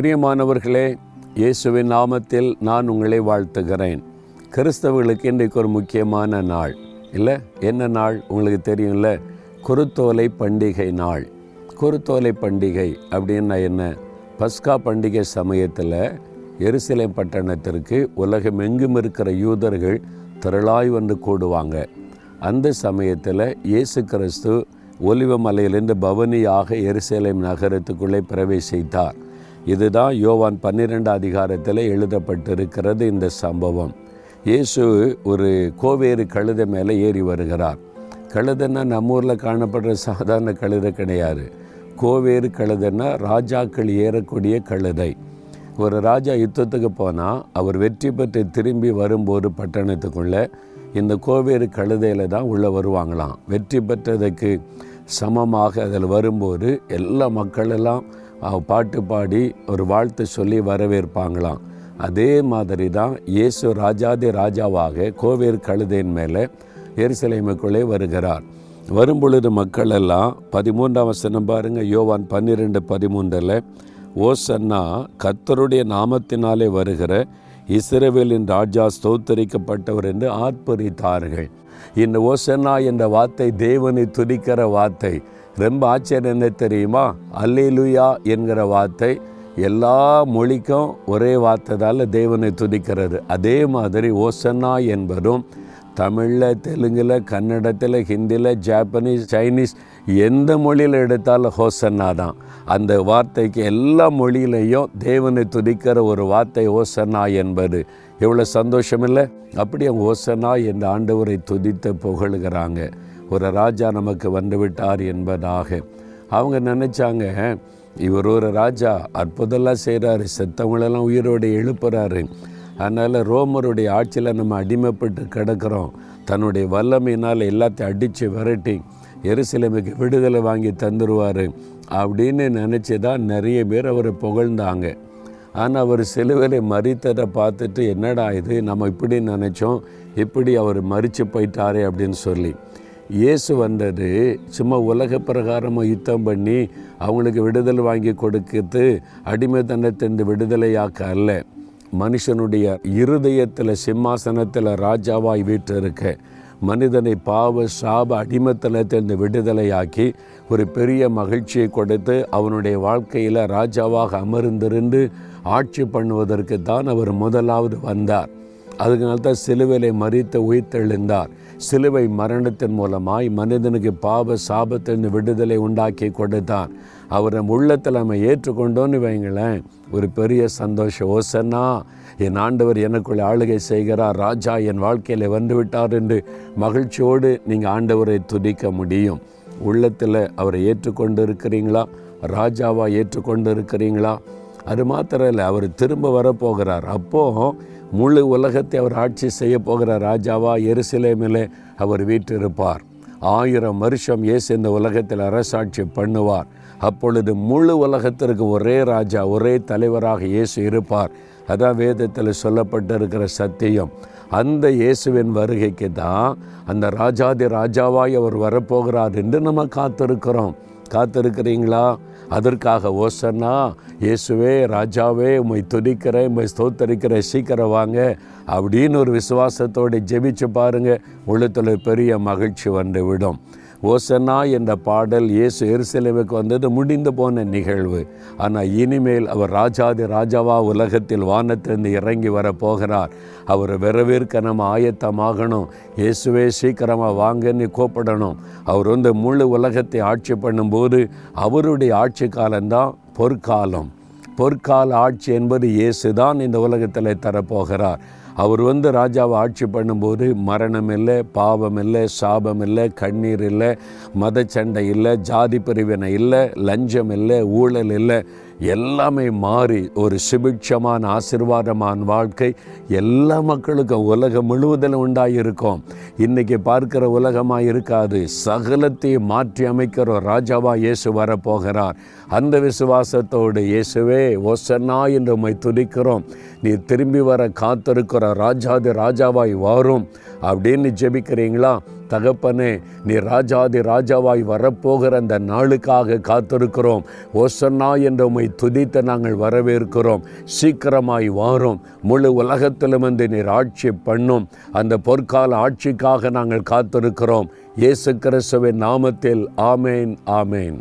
பிரியமானவர்களே இயேசுவின் நாமத்தில் நான் உங்களை வாழ்த்துகிறேன். கிறிஸ்தவர்களுக்கு இன்றைக்கு ஒரு முக்கியமான நாள். இல்லை என்ன நாள் உங்களுக்கு தெரியும்ல? குருத்தோலை பண்டிகை நாள். குருத்தோலை பண்டிகை அப்படின்னா என்ன? பஸ்கா பண்டிகை சமயத்தில் எருசலேம் பட்டணத்திற்கு உலகம் எங்கும் இருக்கிற யூதர்கள் திரளாய் வந்து கூடுவாங்க. அந்த சமயத்தில் இயேசு கிறிஸ்து ஒலிவ மலையிலிருந்து பவனியாக எருசலேம் நகரத்துக்குள்ளே பிரவேசித்தார். இதுதான் யோவான் பன்னிரெண்டு அதிகாரத்தில் எழுதப்பட்டிருக்கிறது இந்த சம்பவம். இயேசு ஒரு கோவேறு கழுதை மேலே ஏறி வருகிறார். கழுதைன்னா நம்ம ஊரில் காணப்படுற சாதாரண கழுதை கிடையாது. கோவேறு கழுதைன்னா ராஜாக்கள் ஏறக்கூடிய கழுதை. ஒரு ராஜா யுத்தத்துக்கு போனால் அவர் வெற்றி பெற்று திரும்பி வரும்போது பட்டணத்துக்குள்ளே இந்த கோவேறு கழுதையில் தான் உள்ளே வருவாங்களாம். வெற்றி பெற்றதுக்கு சமமாக அதில் வரும்போது எல்லா மக்களெல்லாம் பாட்டு பாடி ஒரு வாழ்த்து சொல்லி வரவேற்பாங்களாம். அதே மாதிரி தான் இயேசு ராஜாதி ராஜாவாக கோவேர் கழுதையின் மேலே எருசலேமுக்குள்ளே வருகிறார். வரும்பொழுது மக்கள் எல்லாம் பதிமூன்றாம் வசனம் பாருங்க யோவான் பன்னிரெண்டு பதிமூன்றில் ஓசன்னா கர்த்தருடைய நாமத்தினாலே வருகிற இஸ்ரேவேலின் ராஜா ஸ்தோத்தரிக்கப்பட்டவர் என்று ஆர்ப்பரித்தார்கள். இந்த ஓசன்னா என்ற வார்த்தை தேவனை துதிக்கிற வார்த்தை. ரொம்ப ஆச்சரியம் என்ன தெரியுமா? அல்லேலுயா என்கிற வார்த்தை எல்லா மொழிக்கும் ஒரே வார்த்தைதால் தேவனை துதிக்கிறது. அதே மாதிரி ஓசன்னா என்பதும் தமிழில் தெலுங்கில் கன்னடத்தில் ஹிந்தியில் ஜாப்பனீஸ் சைனீஸ் எந்த மொழியில் எடுத்தாலும் ஹோசன்னா தான். அந்த வார்த்தைக்கு எல்லா மொழியிலையும் தேவனை துதிக்கிற ஒரு வார்த்தை ஓசன்னா என்பது. எவ்வளோ சந்தோஷம் இல்லை? அப்படி அவங்க ஓசன்னா என்ற ஆண்டவரை துதித்து புகழுகிறாங்க. ஒரு ராஜா நமக்கு வந்து விட்டார் என்பதாக அவங்க நினச்சாங்க. இவர் ஒரு ராஜா அற்புதம்லாம் செய்கிறாரு செத்தவங்களெல்லாம் உயிரோடு எழுப்புறாரு. அதனால் ரோமருடைய ஆட்சியில் நம்ம அடிமைப்பட்டு கிடக்கிறோம். தன்னுடைய வல்லமையினால் எல்லாத்தையும் அடித்து விரட்டி எருசலேமுக்கு விடுதலை வாங்கி தந்துடுவார் அப்படின்னு நினச்சி தான் நிறைய பேர் அவரை புகழ்ந்தாங்க. ஆனால் அவர் சிலுவையில் மறித்ததை பார்த்துட்டு என்னடா இது நம்ம இப்படி நினச்சோம் இப்படி அவர் மறித்து போயிட்டாரே அப்படின்னு சொல்லி. இயேசு வந்தது சும்மா உலக பிரகாரமாக யுத்தம் பண்ணி அவங்களுக்கு விடுதலை வாங்கி கொடுக்கிறது அடிமைத்தனத்திலிருந்து விடுதலையாக்க அல்ல. மனுஷனுடைய இருதயத்தில் சிம்மாசனத்தில் ராஜாவாய் வீற்றிருக்க. மனிதனை பாவ சாப அடிமத்தனத்திலிருந்து விடுதலையாக்கி ஒரு பெரிய மகிழ்ச்சியை கொடுத்து அவனுடைய வாழ்க்கையில் ராஜாவாக அமர்ந்திருந்து ஆட்சி பண்ணுவதற்கு தான் அவர் முதலாவது வந்தார். அதனால தான் சிலுவையை மறித்து உயிர்த்தெழுந்தார். சிலுவை மரணத்தின் மூலமாய் மனிதனுக்கு பாவ சாபத்திலிருந்து விடுதலை உண்டாக்கி கொடுத்தார் அவரை உள்ளத்தில் நம்ம ஏற்றுக்கொண்டோன்னு வைங்களேன் ஒரு பெரிய சந்தோஷம். ஓசன்னா என் ஆண்டவர் எனக்குள்ள ஆளுகை செய்கிறார். ராஜா என் வாழ்க்கையில் வந்துவிட்டார் என்று மகிழ்ச்சியோடு நீங்கள் ஆண்டவரை துதிக்க முடியும். உள்ளத்தில் அவரை ஏற்றுக்கொண்டு இருக்கிறீங்களா ராஜாவாக ஏற்றுக்கொண்டு இருக்கிறீங்களா அது மாத்திரம் இல்லை அவர் திரும்ப வரப்போகிறார். அப்போது முழு உலகத்தை அவர் ஆட்சி செய்ய போகிற ராஜாவா எருசலேமிலே அவர் வீற்றிருப்பார். ஆயிரம் வருஷம் இயேசு இந்த உலகத்தில் அரசாட்சி பண்ணுவார். அப்பொழுது முழு உலகத்திற்கு ஒரே ராஜா ஒரே தலைவராக இயேசு இருப்பார். அதான் வேதத்தில் சொல்லப்பட்டிருக்கிற சத்தியம். அந்த இயேசுவின் வருகைக்கு தான் அந்த ராஜாதி ராஜாவாய் அவர் வரப்போகிறார் என்று நம்ம காத்திருக்கிறோம். காத்திருக்கிறீங்களா? அதற்காக ஓசன்னா இயேசுவே ராஜாவே உம்மை துதிக்கிறேன் உம்மை ஸ்தோத்தரிக்கிறேன் சீக்கிரம் வாங்க அப்படின்னு ஒரு விசுவாசத்தோடு ஜெபிச்சு பாருங்க. உள்ளத்தில் பெரிய மகிழ்ச்சி வந்து விடும் ஓசனா என்ற பாடல் இயேசு எருசலேமுக்கு வந்தது முடிந்து போன நிகழ்வு. ஆனால் இனிமேல் அவர் ராஜாதி ராஜாவா உலகத்தில் வானத்திலிருந்து இறங்கி வர போகிறார். அவர் வரவேற்க நம்ம ஆயத்தமாகணும். இயேசுவே சீக்கிரமாக வாங்கன்னு கூப்பிடணும். அவர் வந்து முழு உலகத்தை ஆட்சி பண்ணும்போது அவருடைய ஆட்சி காலம்தான் பொற்காலம். பொற்கால ஆட்சி என்பது இயேசு தான் இந்த உலகத்தில் தரப்போகிறார். அவர் வந்து ராஜாவை ஆட்சி பண்ணும்போது மரணம் இல்லை பாவம் இல்லை சாபம் இல்லை கண்ணீர் இல்லை மத சண்டை இல்லை ஜாதி பிரிவினை இல்லை லஞ்சம் இல்லை ஊழல் இல்லை. எல்லாமே மாறி ஒரு சுபிட்சமான ஆசிர்வாதமான வாழ்க்கை எல்லா மக்களுக்கும் உலகம் முழுவதிலும் உண்டாயிருக்கும். இன்றைக்கி பார்க்கிற உலகமாக இருக்காது. சகலத்தையும் மாற்றி அமைக்கிற ராஜாவாக ராஜாவா இயேசு வரப்போகிறார். அந்த விசுவாசத்தோடு இயேசுவே ஒசன்னா என்று உம்மை துதிக்கிறோம். நீ திரும்பி வர காத்திருக்கிற ராஜாதி ராஜாவாய் வாரும். அப்படின்னு ஜெபிக்கிறீங்களா? தகப்பனே நீ ராஜாதி ராஜாவாய் வரப்போகிற அந்த நாளுக்காக காத்திருக்கிறோம். ஓசன்னா என்ற உம்மை துதித்து நாங்கள் வரவேற்கிறோம். சீக்கிரமாய் வாரும். முழு உலகத்திலும் வந்து நீர் ஆட்சி பண்ணும். அந்த பொற்கால ஆட்சிக்காக நாங்கள் காத்திருக்கிறோம். இயேசு கிறிஸ்துவின் நாமத்தில் ஆமேன் ஆமேன்.